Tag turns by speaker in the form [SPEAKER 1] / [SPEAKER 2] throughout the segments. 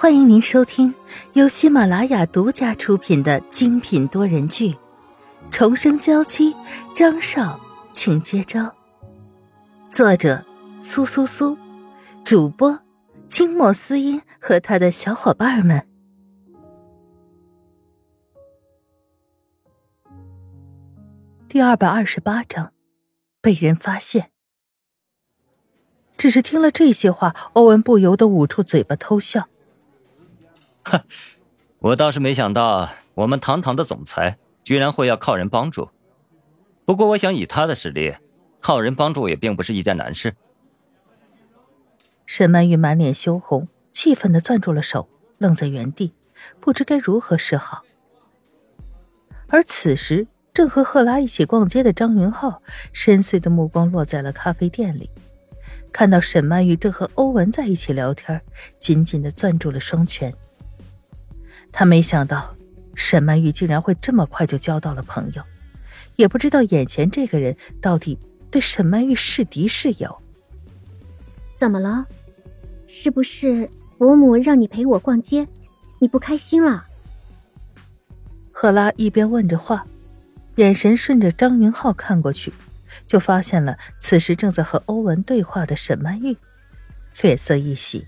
[SPEAKER 1] 欢迎您收听由喜马拉雅独家出品的精品多人剧《重生娇妻》，张少，请接招。作者：苏苏苏，主播：清墨思音和他的小伙伴们。第二百二十八章，被人发现。只是听了这些话，欧文不由得捂住嘴巴偷笑。
[SPEAKER 2] 哼，我倒是没想到，我们堂堂的总裁居然会要靠人帮助。不过，我想以他的实力，靠人帮助也并不是一件难事。
[SPEAKER 1] 沈曼玉满脸羞红，气愤的攥住了手，愣在原地，不知该如何是好。而此时，正和赫拉一起逛街的张云浩，深邃的目光落在了咖啡店里，看到沈曼玉正和欧文在一起聊天，紧紧的攥住了双拳。他没想到沈曼玉竟然会这么快就交到了朋友，也不知道眼前这个人到底对沈曼玉是敌是友。
[SPEAKER 3] 怎么了？是不是伯母让你陪我逛街，你不开心了？
[SPEAKER 1] 赫拉一边问着话，眼神顺着张云浩看过去，就发现了此时正在和欧文对话的沈曼玉，脸色一喜。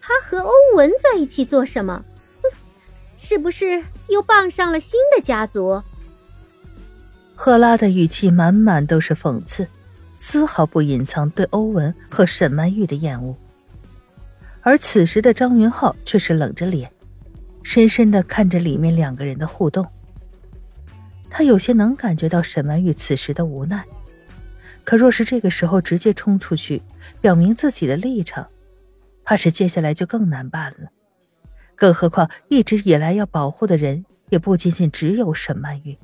[SPEAKER 3] 他和欧文在一起做什么？是不是又傍上了新的家族？
[SPEAKER 1] 赫拉的语气满满都是讽刺，丝毫不隐藏对欧文和沈曼玉的厌恶。而此时的张云浩却是冷着脸，深深的看着里面两个人的互动。他有些能感觉到沈曼玉此时的无奈，可若是这个时候直接冲出去表明自己的立场，怕是接下来就更难办了。更何况，一直以来要保护的人也不仅仅只有沈曼玉。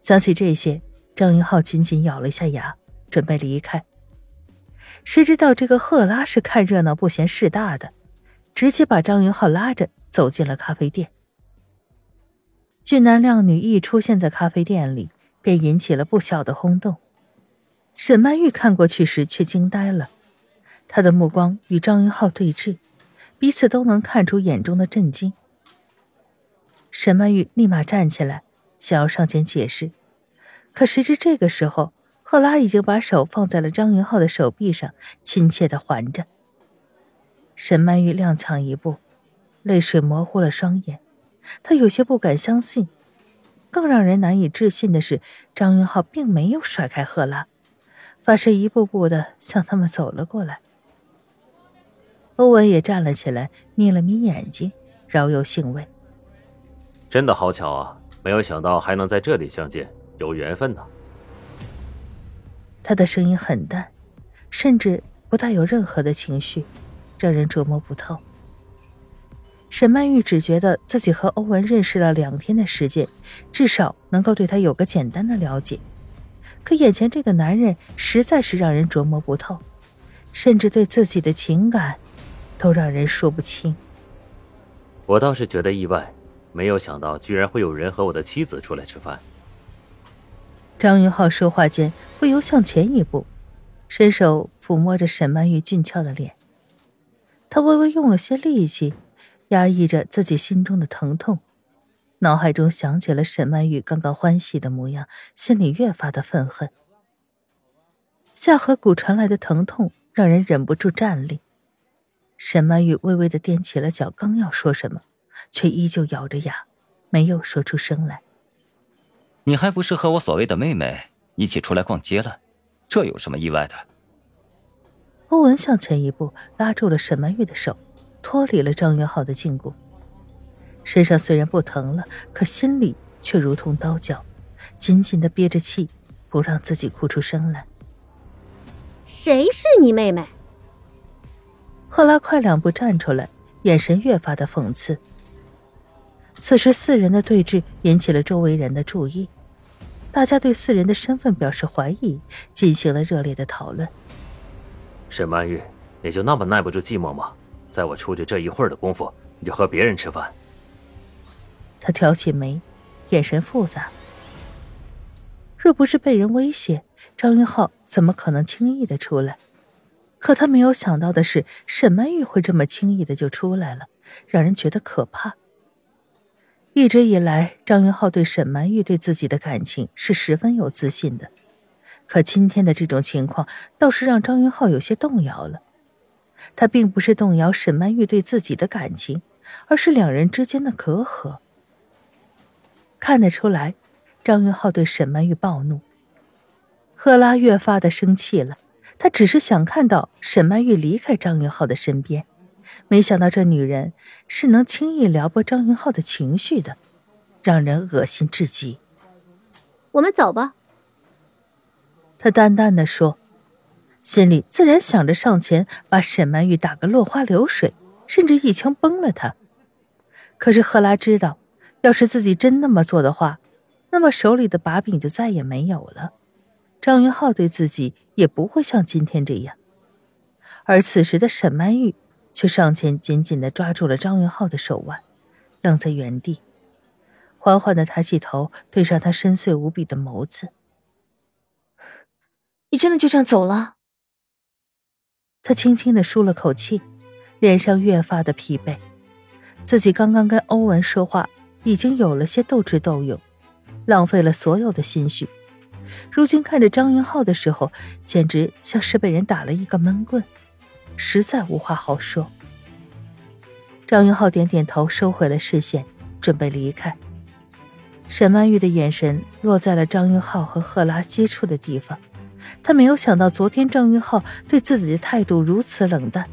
[SPEAKER 1] 想起这些，张云浩紧紧咬了一下牙，准备离开。谁知道这个赫拉是看热闹不嫌事大的，直接把张云浩拉着走进了咖啡店。俊男靓女一出现在咖啡店里，便引起了不小的轰动。沈曼玉看过去时却惊呆了，她的目光与张云浩对峙。彼此都能看出眼中的震惊。沈曼玉立马站起来，想要上前解释，可谁知这个时候，赫拉已经把手放在了张云浩的手臂上，亲切的环着。沈曼玉踉跄一步，泪水模糊了双眼，她有些不敢相信。更让人难以置信的是，张云浩并没有甩开赫拉，反是一步步的向他们走了过来。欧文也站了起来，眯了眯眼睛，饶有兴味。
[SPEAKER 4] 真的好巧啊！没有想到还能在这里相见，有缘分呢。
[SPEAKER 1] 他的声音很淡，甚至不带有任何的情绪，让人琢磨不透。沈曼玉只觉得自己和欧文认识了两天的时间，至少能够对他有个简单的了解。可眼前这个男人实在是让人琢磨不透，甚至对自己的情感。都让人说不清。
[SPEAKER 4] 我倒是觉得意外，没有想到居然会有人和我的妻子出来吃饭。
[SPEAKER 1] 张云浩说话间不由向前一步，伸手抚摸着沈曼玉俊俏的脸。他微微用了些力气，压抑着自己心中的疼痛，脑海中想起了沈曼玉刚刚欢喜的模样，心里越发的愤恨。下颌骨传来的疼痛让人忍不住站立。沈曼玉微微的踮起了脚，刚要说什么，却依旧咬着牙，没有说出声来。
[SPEAKER 2] 你还不是和我所谓的妹妹一起出来逛街了？这有什么意外的？
[SPEAKER 1] 欧文向前一步，拉住了沈曼玉的手，脱离了张元浩的禁锢。身上虽然不疼了，可心里却如同刀绞，紧紧的憋着气，不让自己哭出声来。
[SPEAKER 3] 谁是你妹妹？
[SPEAKER 1] 赫拉快两步站出来，眼神越发的讽刺。此时四人的对峙引起了周围人的注意，大家对四人的身份表示怀疑，进行了热烈的讨论。
[SPEAKER 4] 沈曼玉，你就那么耐不住寂寞吗？在我出去这一会儿的功夫，你就和别人吃饭？
[SPEAKER 1] 他挑起眉，眼神复杂。若不是被人威胁，张云浩怎么可能轻易的出来？可他没有想到的是，沈曼玉会这么轻易的就出来了，让人觉得可怕。一直以来，张云浩对沈曼玉对自己的感情是十分有自信的，可今天的这种情况倒是让张云浩有些动摇了。他并不是动摇沈曼玉对自己的感情，而是两人之间的隔阂。看得出来，张云浩对沈曼玉暴怒。赫拉越发的生气了，他只是想看到沈曼玉离开张云浩的身边。没想到这女人是能轻易撩拨张云浩的情绪的，让人恶心至极。
[SPEAKER 3] 我们走吧。
[SPEAKER 1] 他淡淡的说，心里自然想着上前把沈曼玉打个落花流水，甚至一枪崩了她。可是赫拉知道，要是自己真那么做的话，那么手里的把柄就再也没有了。张云浩对自己也不会像今天这样。而此时的沈曼玉。却上前紧紧的抓住了张云浩的手腕，愣在原地，缓缓的抬起头，对上他深邃无比的眸子。
[SPEAKER 5] 你真的就这样走了？
[SPEAKER 1] 他轻轻的舒了口气，脸上越发的疲惫。自己刚刚跟欧文说话，已经有了些斗智斗勇，浪费了所有的心绪。如今看着张云浩的时候，简直像是被人打了一个闷棍。实在无话好说。张云浩点点头，收回了视线，准备离开。沈曼玉的眼神落在了张云浩和赫拉接触的地方，他没有想到昨天张云浩对自己的态度如此冷淡，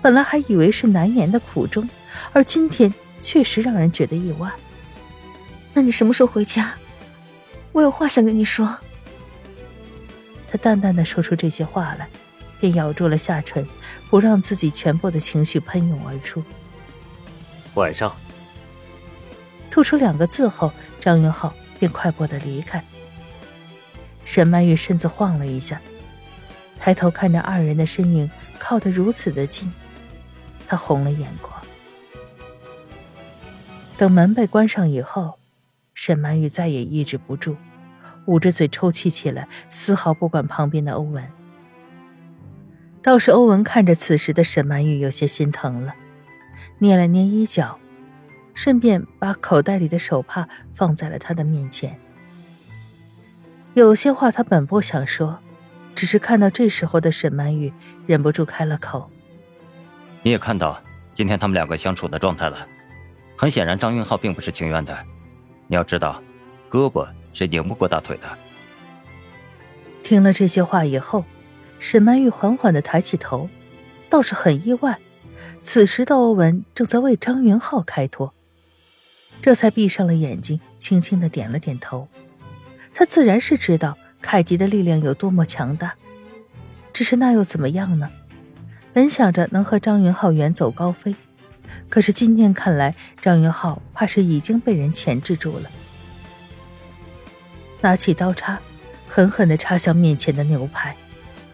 [SPEAKER 1] 本来还以为是难言的苦衷，而今天确实让人觉得意外。
[SPEAKER 5] 那你什么时候回家？我有话想跟你说。
[SPEAKER 1] 他淡淡的说出这些话来。便咬住了下唇，不让自己全部的情绪喷涌而出。
[SPEAKER 4] 晚上，
[SPEAKER 1] 吐出两个字后，张云浩便快步的离开。沈曼玉身子晃了一下，抬头看着二人的身影靠得如此的近，她红了眼眶。等门被关上以后，沈曼玉再也抑制不住，捂着嘴抽泣起来，丝毫不管旁边的欧文。倒是欧文看着此时的沈曼玉，有些心疼了，捏了捏衣角，顺便把口袋里的手帕放在了他的面前。有些话他本不想说，只是看到这时候的沈曼玉，忍不住开了口：“
[SPEAKER 2] 你也看到今天他们两个相处的状态了，很显然张云浩并不是情愿的。你要知道，胳膊是拧不过大腿的。”
[SPEAKER 1] 听了这些话以后。沈曼玉缓缓的抬起头，倒是很意外。此时的欧文正在为张云浩开脱，这才闭上了眼睛，轻轻的点了点头。他自然是知道凯迪的力量有多么强大，只是那又怎么样呢？本想着能和张云浩远走高飞，可是今天看来，张云浩怕是已经被人钳制住了。拿起刀叉，狠狠的插向面前的牛排。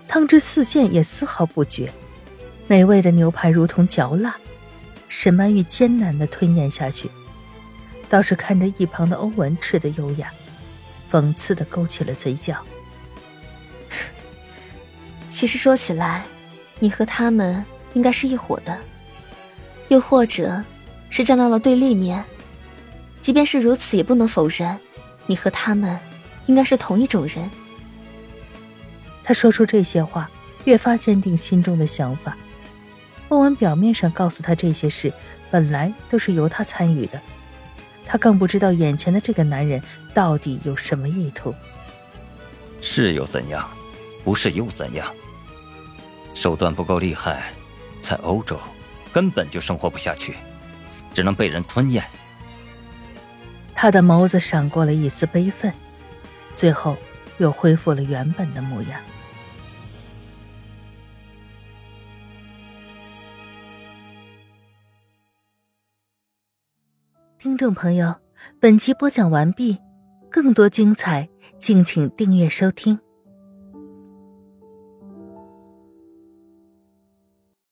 [SPEAKER 1] 汤汁四溅，也丝毫不觉。美味的牛排如同嚼蜡，沈曼玉艰难的吞咽下去，倒是看着一旁的欧文吃的优雅，讽刺的勾起了嘴角。
[SPEAKER 5] 其实说起来，你和他们应该是一伙的，又或者是站到了对立面。即便是如此，也不能否认，你和他们应该是同一种人。
[SPEAKER 1] 他说出这些话，越发坚定心中的想法。欧文表面上告诉他这些事，本来都是由他参与的，他更不知道眼前的这个男人到底有什么意图。
[SPEAKER 2] 是又怎样？不是又怎样？手段不够厉害，在欧洲根本就生活不下去，只能被人吞咽。
[SPEAKER 1] 他的眸子闪过了一丝悲愤，最后又恢复了原本的模样。听众朋友，本集播讲完毕，更多精彩，敬请订阅收听。